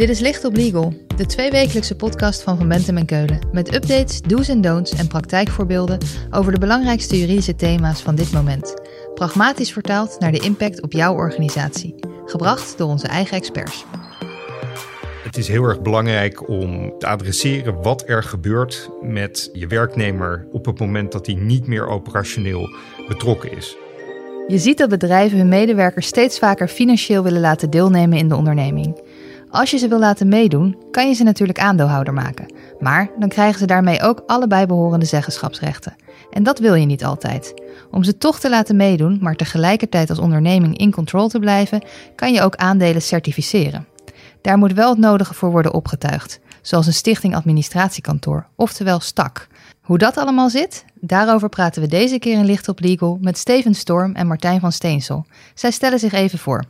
Dit is Licht op Legal, de tweewekelijkse podcast van Van Bentem en Keulen. Met updates, do's en don'ts en praktijkvoorbeelden over de belangrijkste juridische thema's van dit moment. Pragmatisch vertaald naar de impact op jouw organisatie. Gebracht door onze eigen experts. Het is heel erg belangrijk om te adresseren wat er gebeurt met je werknemer op het moment dat hij niet meer operationeel betrokken is. Je ziet dat bedrijven hun medewerkers steeds vaker financieel willen laten deelnemen in de onderneming. Als je ze wil laten meedoen, kan je ze natuurlijk aandeelhouder maken. Maar dan krijgen ze daarmee ook alle bijbehorende zeggenschapsrechten. En dat wil je niet altijd. Om ze toch te laten meedoen, maar tegelijkertijd als onderneming in control te blijven, kan je ook aandelen certificeren. Daar moet wel het nodige voor worden opgetuigd, zoals een stichting administratiekantoor, oftewel STAK. Hoe dat allemaal zit, daarover praten we deze keer in Licht op Legal met Steven Storm en Martijn van Steensel. Zij stellen zich even voor.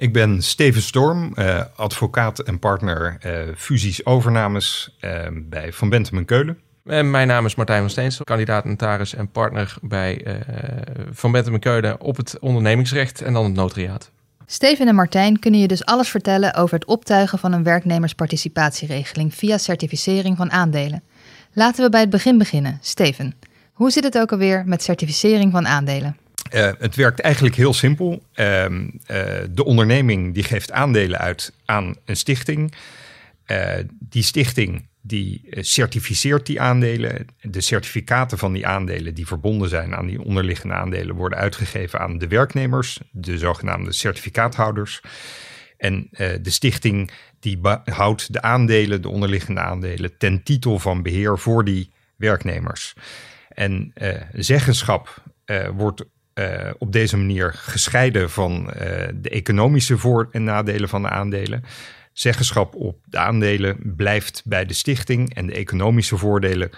Ik ben Steven Storm, eh, advocaat en partner uh, fusies overnames uh, bij Van Bentem en Keulen. En mijn naam is Martijn van Steensel, kandidaat notaris en partner bij Van Bentem en Keulen op het ondernemingsrecht en dan het notariaat. Steven en Martijn kunnen je dus alles vertellen over het optuigen van een werknemersparticipatieregeling via certificering van aandelen. Laten we bij het begin beginnen. Steven, hoe zit het ook alweer met certificering van aandelen? Uh, het werkt eigenlijk heel simpel. Uh, uh, de onderneming die geeft aandelen uit aan een stichting. die stichting die certificeert die aandelen. De certificaten van die aandelen die verbonden zijn aan die onderliggende aandelen worden uitgegeven aan de werknemers, de zogenaamde certificaathouders. En de stichting die houdt de aandelen, de onderliggende aandelen, ten titel van beheer voor die werknemers. En zeggenschap wordt uh, op deze manier gescheiden van uh, de economische voor- en nadelen van de aandelen. Zeggenschap op de aandelen blijft bij de stichting en de economische voordelen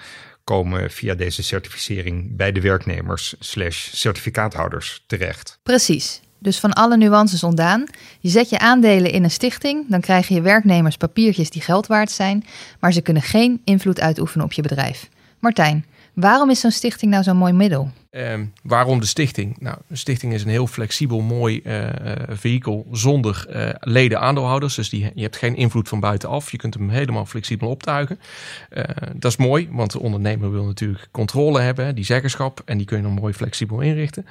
komen via deze certificering bij de werknemers slash certificaathouders terecht. Precies. Dus van alle nuances ontdaan. Je zet je aandelen in een stichting, dan krijgen je werknemers papiertjes die geld waard zijn, maar ze kunnen geen invloed uitoefenen op je bedrijf. Martijn, waarom is zo'n stichting nou zo'n mooi middel? Ehm, waarom de stichting? Nou, een stichting is een heel flexibel, mooi uh, vehikel zonder uh, leden-aandeelhouders. Dus die, je hebt geen invloed van buitenaf. Je kunt hem helemaal flexibel optuigen. dat is mooi, want de ondernemer wil natuurlijk controle hebben, die zeggenschap. En die kun je dan mooi flexibel inrichten.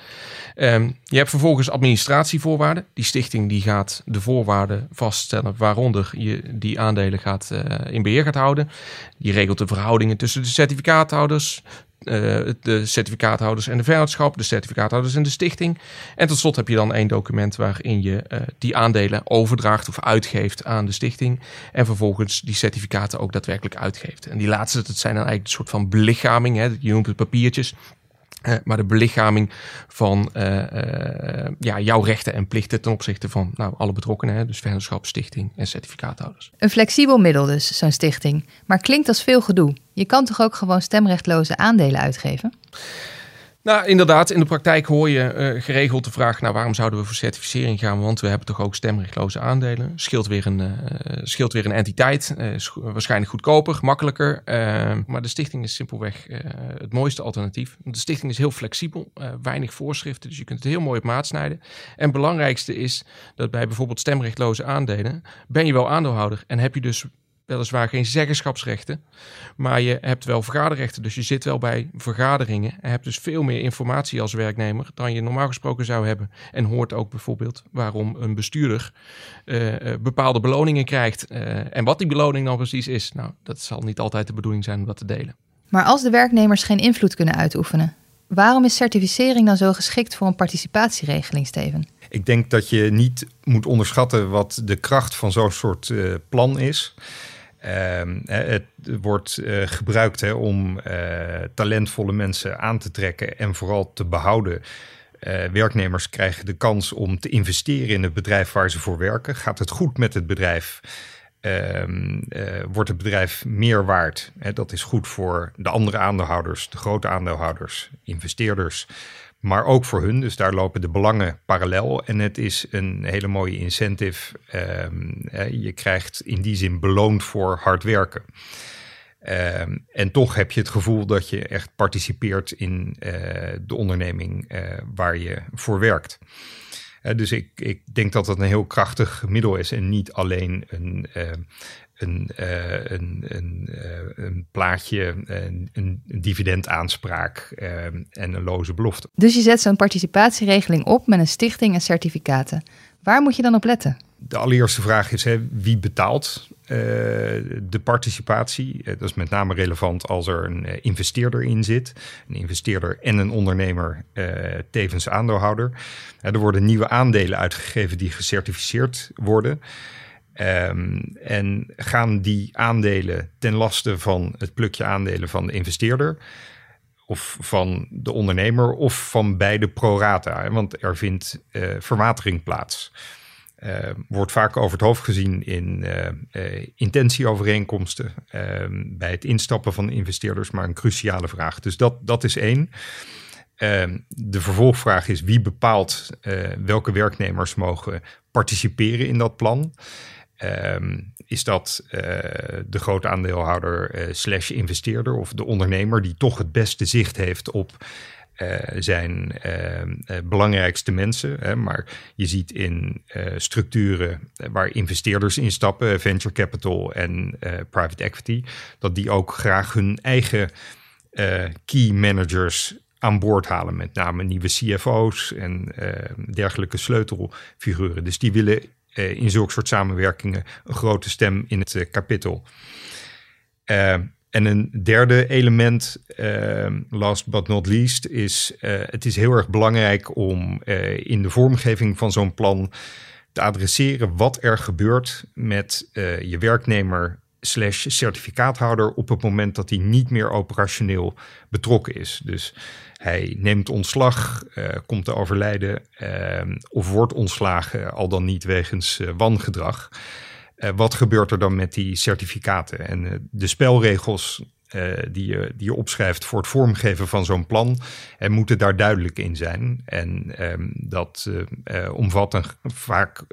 Um, je hebt vervolgens administratievoorwaarden. Die stichting die gaat de voorwaarden vaststellen waaronder je die aandelen gaat, in beheer gaat houden. Die regelt de verhoudingen tussen de certificaathouders, de certificaathouders en de vennootschap, de certificaathouders en de stichting. En tot slot heb je dan één document waarin je uh, die aandelen overdraagt of uitgeeft aan de stichting. En vervolgens die certificaten ook daadwerkelijk uitgeeft. En die laatste, dat zijn dan eigenlijk een soort van belichaming. Hè? Je noemt het papiertjes. Uh, maar de belichaming van uh, uh, ja, jouw rechten en plichten ten opzichte van nou, alle betrokkenen, hè, dus vennootschap, stichting en certificaathouders. Een flexibel middel dus, zo'n stichting. Maar klinkt als veel gedoe. Je kan toch ook gewoon stemrechtloze aandelen uitgeven? Nou, inderdaad, in de praktijk hoor je uh, geregeld de vraag: nou, waarom zouden we voor certificering gaan? Want we hebben toch ook stemrechtloze aandelen. Scheelt weer een, scheelt weer een entiteit. Is waarschijnlijk goedkoper, makkelijker. maar de stichting is simpelweg het mooiste alternatief. De stichting is heel flexibel, weinig voorschriften, dus je kunt het heel mooi op maat snijden. En het belangrijkste is dat bij bijvoorbeeld stemrechtloze aandelen ben je wel aandeelhouder en heb je dus weliswaar geen zeggenschapsrechten, maar je hebt wel vergaderrechten. Dus je zit wel bij vergaderingen en hebt dus veel meer informatie als werknemer dan je normaal gesproken zou hebben. En hoort ook bijvoorbeeld waarom een bestuurder uh, bepaalde beloningen krijgt. Uh, en wat die beloning dan precies is, nou, dat zal niet altijd de bedoeling zijn om dat te delen. Maar als de werknemers geen invloed kunnen uitoefenen, waarom is certificering dan zo geschikt voor een participatieregeling, Steven? Ik denk dat je niet moet onderschatten wat de kracht van zo'n soort uh, plan is. Uh, het wordt uh, gebruikt hè, om uh, talentvolle mensen aan te trekken en vooral te behouden. werknemers krijgen de kans om te investeren in het bedrijf waar ze voor werken. Gaat het goed met het bedrijf? Ehm, wordt het bedrijf meer waard? Dat is goed voor de andere aandeelhouders, de grote aandeelhouders, investeerders maar ook voor hun. Dus daar lopen de belangen parallel. En het is een hele mooie incentive. Um, je krijgt in die zin beloond voor hard werken. Um, en toch heb je het gevoel dat je echt participeert in uh, de onderneming uh, waar je voor werkt. dus ik, ik denk dat dat een heel krachtig middel is en niet alleen een, een, een, een, een, plaatje, een, een dividendaanspraak en een loze belofte. Dus je zet zo'n participatieregeling op met een stichting en certificaten. Waar moet je dan op letten? De allereerste vraag is: hè, wie betaalt de participatie? Dat is met name relevant als er een investeerder in zit. Een investeerder en een ondernemer, tevens aandeelhouder. er worden nieuwe aandelen uitgegeven die gecertificeerd worden. Um, en gaan die aandelen ten laste van het plukje aandelen van de investeerder? of van de ondernemer of van beide pro rata. Want er vindt uh, verwatering plaats. Uh, wordt vaak over het hoofd gezien in uh, intentieovereenkomsten ehm, bij het instappen van investeerders, maar een cruciale vraag. Dus dat, dat is één. Ehm, de vervolgvraag is wie bepaalt welke werknemers mogen participeren in dat plan. Um, is dat uh, de grote aandeelhouder uh, slash investeerder of de ondernemer die toch het beste zicht heeft op uh, zijn belangrijkste mensen. Hè, maar je ziet in structuren waar investeerders instappen, venture capital en private equity, dat die ook graag hun eigen key managers aan boord halen. Met name nieuwe CFO's en dergelijke sleutelfiguren. Dus die willen in zulke soort samenwerkingen een grote stem in het uh, kapitel. Uh, en een derde element, last but not least, is het is heel erg belangrijk om in de vormgeving van zo'n plan te adresseren wat er gebeurt met je werknemer slash certificaathouder op het moment dat hij niet meer operationeel betrokken is. Dus hij neemt ontslag, uh, komt te overlijden uh, of wordt ontslagen, al dan niet wegens uh, wangedrag. wat gebeurt er dan met die certificaten? En de spelregels die, je, die je opschrijft voor het vormgeven van zo'n plan, en moeten daar duidelijk in zijn. En ehm, dat omvat een, vaak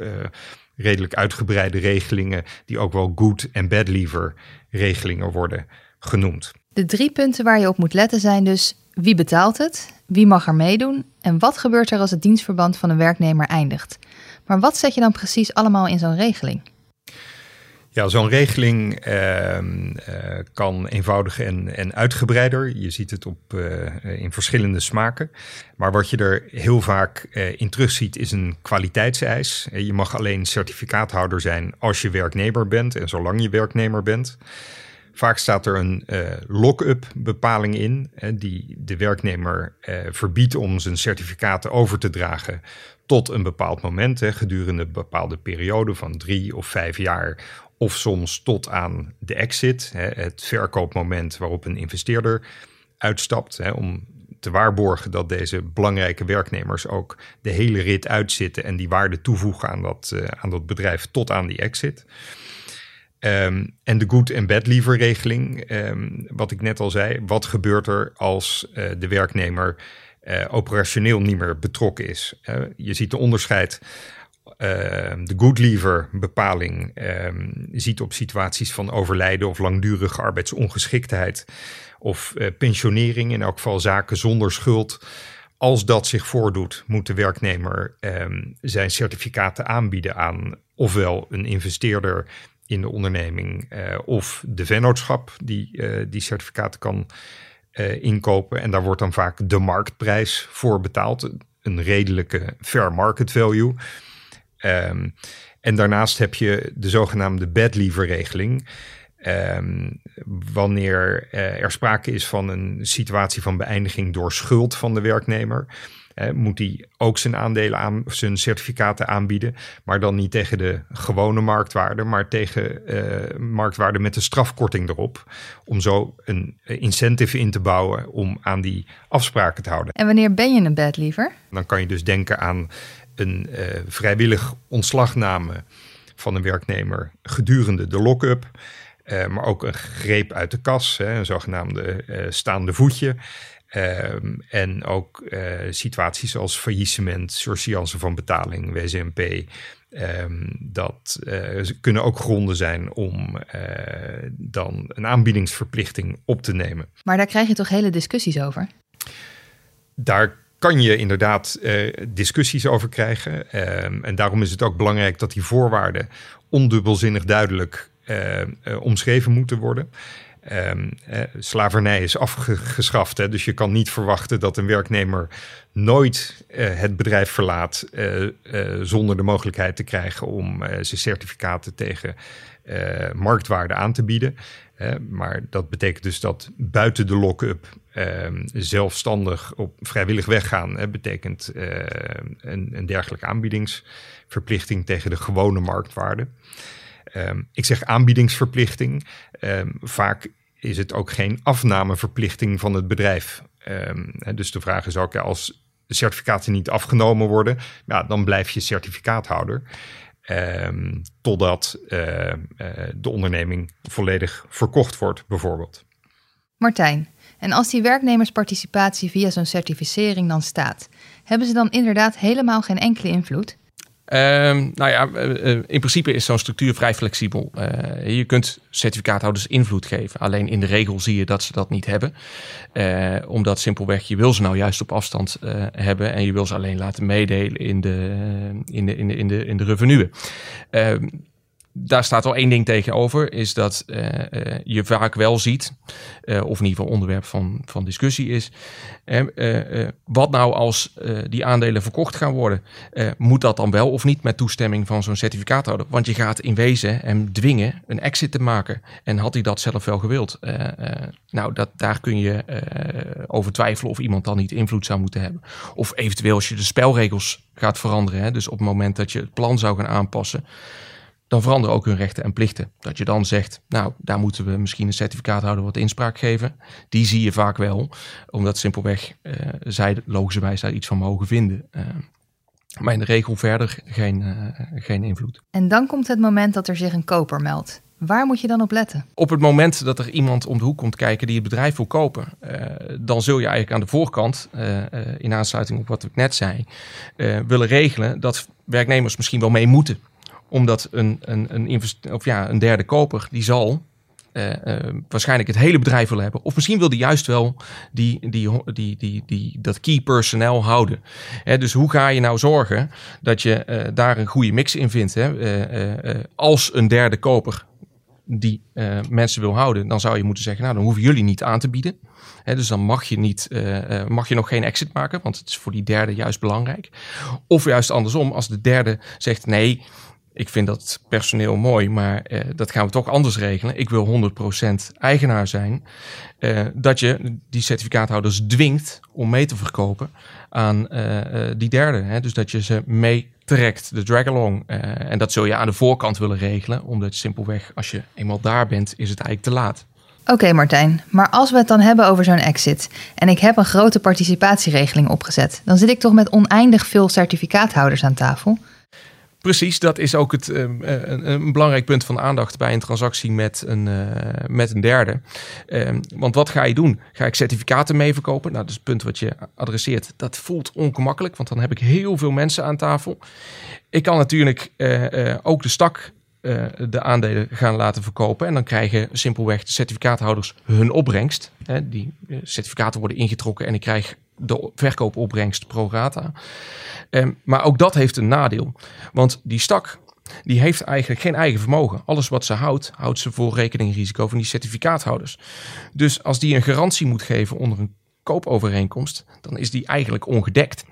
redelijk uitgebreide regelingen, die ook wel good en bad lever regelingen worden genoemd. De drie punten waar je op moet letten zijn dus wie betaalt het, wie mag er meedoen en wat gebeurt er als het dienstverband van een werknemer eindigt. Maar wat zet je dan precies allemaal in zo'n regeling? Ja, zo'n regeling uh, uh, kan eenvoudiger en, en uitgebreider. Je ziet het op, uh, in verschillende smaken. Maar wat je er heel vaak uh, in terugziet is een kwaliteitseis. Je mag alleen certificaathouder zijn als je werknemer bent en zolang je werknemer bent. Vaak staat er een lock-up bepaling in, die de werknemer verbiedt om zijn certificaten over te dragen tot een bepaald moment, hè, gedurende een bepaalde periode van drie of vijf jaar, of soms tot aan de exit, hè, het verkoopmoment waarop een investeerder uitstapt, hè, om te waarborgen dat deze belangrijke werknemers ook de hele rit uitzitten en die waarde toevoegen aan dat, uh, aan dat bedrijf tot aan die exit. Um, en de good en bad lever regeling, um, wat ik net al zei. Wat gebeurt er als uh, de werknemer uh, operationeel niet meer betrokken is? Je ziet de onderscheid. Ehm, de good lever bepaling ziet op situaties van overlijden of langdurige arbeidsongeschiktheid of pensionering, in elk geval zaken zonder schuld. Als dat zich voordoet, moet de werknemer zijn certificaten aanbieden aan ofwel een investeerder in de onderneming uh, of de vennootschap die die certificaten kan uh, inkopen. En daar wordt dan vaak de marktprijs voor betaald, een redelijke fair market value. Um, en daarnaast heb je de zogenaamde bad lever regeling. Um, wanneer er sprake is van een situatie van beëindiging door schuld van de werknemer, moet hij ook zijn aandelen aan, zijn certificaten aanbieden. Maar dan niet tegen de gewone marktwaarde, maar tegen uh, marktwaarde met een strafkorting erop. Om zo een incentive in te bouwen om aan die afspraken te houden. En wanneer ben je een bad liever? Dan kan je dus denken aan een uh, vrijwillig ontslagname van een werknemer gedurende de lock-up. Uh, maar ook een greep uit de kas, hè, een zogenaamde uh, staande voetje. Um, en ook uh, situaties als faillissement, surseance van betaling, WZMP. Um, ehm, dat uh, kunnen ook gronden zijn om uh, dan een aanbiedingsverplichting op te nemen. Maar daar krijg je toch hele discussies over? Daar kan je inderdaad discussies over krijgen. Ehm, en daarom is het ook belangrijk dat die voorwaarden ondubbelzinnig duidelijk omschreven moeten worden. Um, slavernij is afgeschaft, hè, dus je kan niet verwachten dat een werknemer nooit uh, het bedrijf verlaat uh, zonder de mogelijkheid te krijgen om zijn certificaten tegen marktwaarde aan te bieden. maar dat betekent dus dat buiten de lock-up ehm, zelfstandig op vrijwillig weggaan, hè, betekent een, een dergelijke aanbiedingsverplichting tegen de gewone marktwaarde. Um, ik zeg aanbiedingsverplichting. Um, vaak is het ook geen afnameverplichting van het bedrijf. Um, dus de vraag is ook, als certificaten niet afgenomen worden, ja, dan blijf je certificaathouder. Totdat uh, de onderneming volledig verkocht wordt, bijvoorbeeld. Martijn, en als die werknemersparticipatie via zo'n certificering dan staat, hebben ze dan inderdaad helemaal geen enkele invloed? Um, nou ja, eh, eh, in principe is zo'n structuur vrij flexibel. Uh, je kunt certificaathouders invloed geven. Alleen in de regel zie je dat ze dat niet hebben. Omdat simpelweg je wil ze nou juist op afstand hebben. En je wil ze alleen laten meedelen in de, in de, in de, in de, in de revenue. Daar staat wel één ding tegenover, is dat uh, uh, je vaak wel ziet, uh, of in ieder geval onderwerp van, van discussie is, wat nou als die aandelen verkocht gaan worden? moet dat dan wel of niet met toestemming van zo'n certificaathouder? Want je gaat in wezen hem dwingen een exit te maken. En had hij dat zelf wel gewild? nou, dat, daar kun je over twijfelen of iemand dan niet invloed zou moeten hebben. Of eventueel als je de spelregels gaat veranderen, hè, dus op het moment dat je het plan zou gaan aanpassen dan veranderen ook hun rechten en plichten. Dat je dan zegt, nou, daar moeten we misschien een certificaathouder wat inspraak geven. Die zie je vaak wel, omdat simpelweg uh, zij logischerwijs daar iets van mogen vinden. Uh, maar in de regel verder geen, uh, geen invloed. En dan komt het moment dat er zich een koper meldt. Waar moet je dan op letten? Op het moment dat er iemand om de hoek komt kijken die het bedrijf wil kopen, uh, dan zul je eigenlijk aan de voorkant, uh, uh, in aansluiting op wat ik net zei, willen regelen dat werknemers misschien wel mee moeten omdat een, een, een, of ja, een derde koper, die zal uh, uh, waarschijnlijk het hele bedrijf willen hebben. Of misschien wil die juist wel die, die, die, die, die, dat key personnel houden. Hè, dus hoe ga je nou zorgen dat je uh, daar een goede mix in vindt? Hè? als een derde koper die mensen wil houden, dan zou je moeten zeggen, nou dan hoeven jullie niet aan te bieden. Dus dan mag je, niet, mag je nog geen exit maken, want het is voor die derde juist belangrijk. Of juist andersom, als de derde zegt nee, ik vind dat personeel mooi, maar uh, dat gaan we toch anders regelen. Ik wil 100% eigenaar zijn. Uh, dat je die certificaathouders dwingt om mee te verkopen aan uh, die derde. Hè? Dus dat je ze mee trekt, de drag-along. en dat zul je aan de voorkant willen regelen, omdat simpelweg als je eenmaal daar bent, is het eigenlijk te laat. Oké Martijn, maar als we het dan hebben over zo'n exit en ik heb een grote participatieregeling opgezet, dan zit ik toch met oneindig veel certificaathouders aan tafel. Precies, dat is ook het, um, een, een, belangrijk punt van aandacht bij een transactie met een, uh, met een derde. Um, want wat ga je doen? Ga ik certificaten mee verkopen? Nou, dat is het punt wat je adresseert. Dat voelt ongemakkelijk, want dan heb ik heel veel mensen aan tafel. Ik kan natuurlijk uh, ook de stak uh, de aandelen gaan laten verkopen. En dan krijgen simpelweg de certificaathouders hun opbrengst. Hè, die certificaten worden ingetrokken en ik krijg de verkoopopbrengst pro rata. Um, maar ook dat heeft een nadeel. Want die stak die heeft eigenlijk geen eigen vermogen. Alles wat ze houdt, houdt ze voor rekeningrisico van die certificaathouders. Dus als die een garantie moet geven onder een koopovereenkomst, dan is die eigenlijk ongedekt.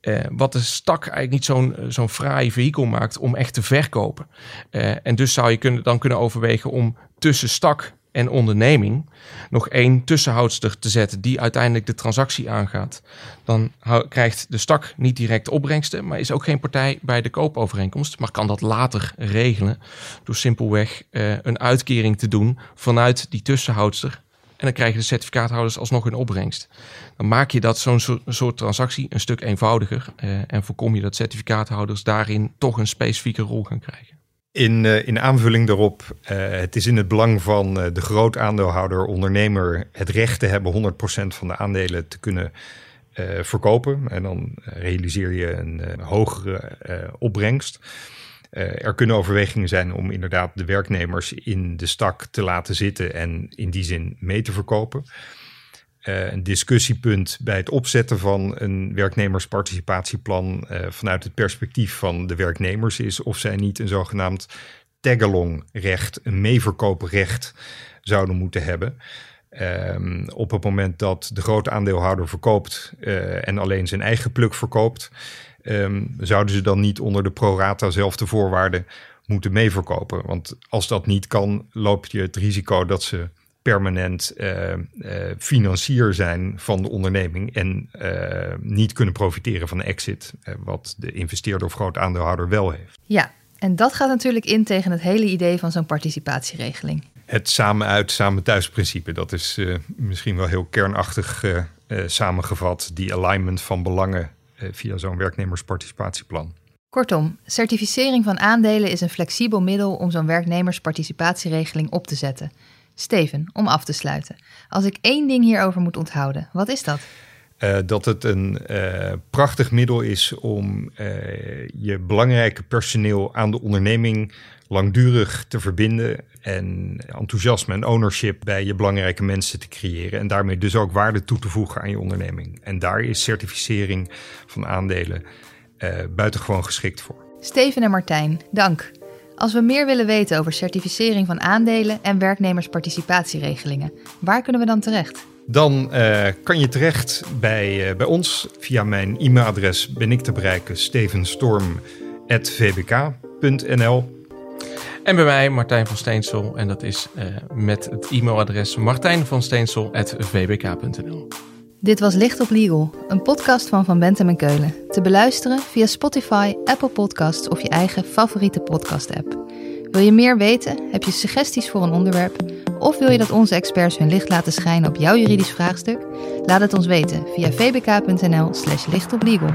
Uh, wat de stak eigenlijk niet zo'n zo'n fraai vehikel maakt om echt te verkopen. Uh, en dus zou je kunnen, dan kunnen overwegen om tussen stak en onderneming nog één tussenhoudster te zetten die uiteindelijk de transactie aangaat. Dan krijgt de stak niet direct opbrengsten, maar is ook geen partij bij de koopovereenkomst, maar kan dat later regelen door simpelweg een uitkering te doen vanuit die tussenhoudster. En dan krijgen de certificaathouders alsnog een opbrengst. Dan maak je dat zo'n soort transactie een stuk eenvoudiger uh, en voorkom je dat certificaathouders daarin toch een specifieke rol gaan krijgen. In, uh, in aanvulling daarop, uh, het is in het belang van uh, de groot aandeelhouder, ondernemer, het recht te hebben 100% van de aandelen te kunnen verkopen. En dan realiseer je een hogere opbrengst. Er kunnen overwegingen zijn om inderdaad de werknemers in de stak te laten zitten en in die zin mee te verkopen. uh, een discussiepunt bij het opzetten van een werknemersparticipatieplan uh, vanuit het perspectief van de werknemers is of zij niet een zogenaamd tag-along-recht, een meeverkooprecht zouden moeten hebben. Um, op het moment dat de grote aandeelhouder verkoopt en alleen zijn eigen pluk verkoopt, um, zouden ze dan niet onder de pro rata zelfde voorwaarden moeten meeverkopen. Want als dat niet kan, loop je het risico dat ze permanent uh, uh, financier zijn van de onderneming en uh, niet kunnen profiteren van de exit, wat de investeerder of groot aandeelhouder wel heeft. Ja, en dat gaat natuurlijk in tegen het hele idee van zo'n participatieregeling. Het samen uit, samen thuis principe, dat is misschien wel heel kernachtig samengevat, die alignment van belangen via zo'n werknemersparticipatieplan. Kortom, certificering van aandelen is een flexibel middel om zo'n werknemersparticipatieregeling op te zetten. Steven, om af te sluiten. Als ik één ding hierover moet onthouden, wat is dat? Uh, dat het een uh, prachtig middel is om uh, je belangrijke personeel aan de onderneming langdurig te verbinden en enthousiasme en ownership bij je belangrijke mensen te creëren en daarmee dus ook waarde toe te voegen aan je onderneming. En daar is certificering van aandelen buitengewoon geschikt voor. Steven en Martijn, dank. Als we meer willen weten over certificering van aandelen en werknemersparticipatieregelingen, waar kunnen we dan terecht? Dan uh, kan je terecht bij, uh, bij ons via mijn e-mailadres ben ik te bereiken stevenstorm.vbk.nl En bij mij Martijn van Steensel en dat is uh, met het e-mailadres martijnvansteensel.vbk.nl dit was Licht op Legal, een podcast van Van Bentem en Keulen. Te beluisteren via Spotify, Apple Podcasts of je eigen favoriete podcast-app. Wil je meer weten? Heb je suggesties voor een onderwerp? Of wil je dat onze experts hun licht laten schijnen op jouw juridisch vraagstuk? Laat het ons weten via vbk.nl/slash lichtoplegal.